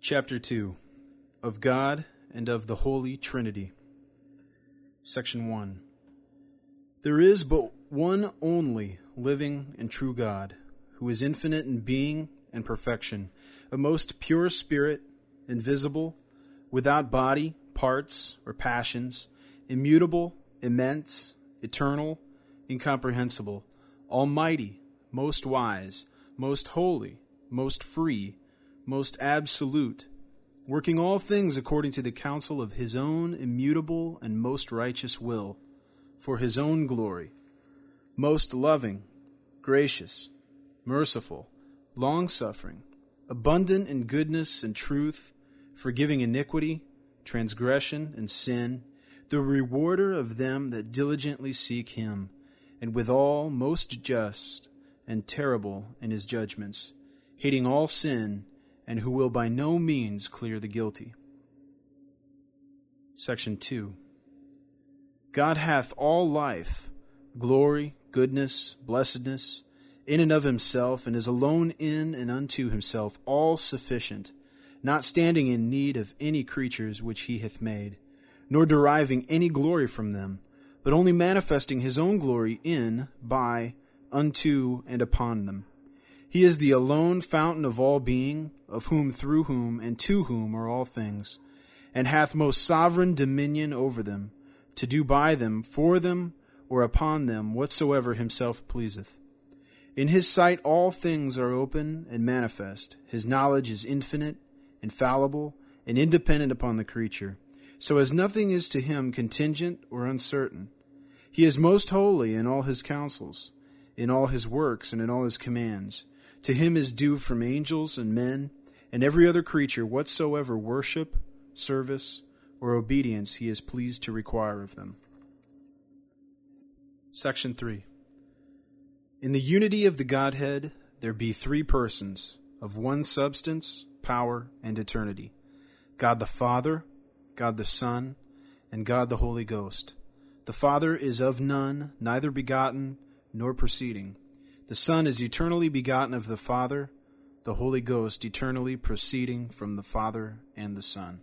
Chapter 2 Of God and of the Holy Trinity. Section 1 There is but one only living and true God, who is infinite in being and perfection, a most pure spirit, invisible, without body, parts, or passions, immutable, immense, eternal, incomprehensible, almighty, most wise, most holy, most free, most absolute, working all things according to the counsel of his own immutable and most righteous will, for his own glory, most loving, gracious, merciful, long suffering, abundant in goodness and truth, forgiving iniquity, transgression, and sin, the rewarder of them that diligently seek him, and withal most just and terrible in his judgments, hating all sin, and who will by no means clear the guilty. Section 2 God hath all life, glory, goodness, blessedness, in and of himself, and is alone in and unto himself all sufficient, not standing in need of any creatures which he hath made, nor deriving any glory from them, but only manifesting his own glory in, by, unto, and upon them. He is the alone fountain of all being, of whom, through whom, and to whom are all things, and hath most sovereign dominion over them, to do by them, for them, or upon them, whatsoever himself pleaseth. In his sight all things are open and manifest. His knowledge is infinite, infallible, and independent upon the creature, so as nothing is to him contingent or uncertain. He is most holy in all his counsels, in all his works, and in all his commands. To him is due from angels and men, and every other creature whatsoever worship, service, or obedience he is pleased to require of them. Section 3 In the unity of the Godhead, there be three persons, of one substance, power, and eternity God the Father, God the Son, and God the Holy Ghost. The Father is of none, neither begotten nor proceeding. The Son is eternally begotten of the Father, the Holy Ghost eternally proceeding from the Father and the Son.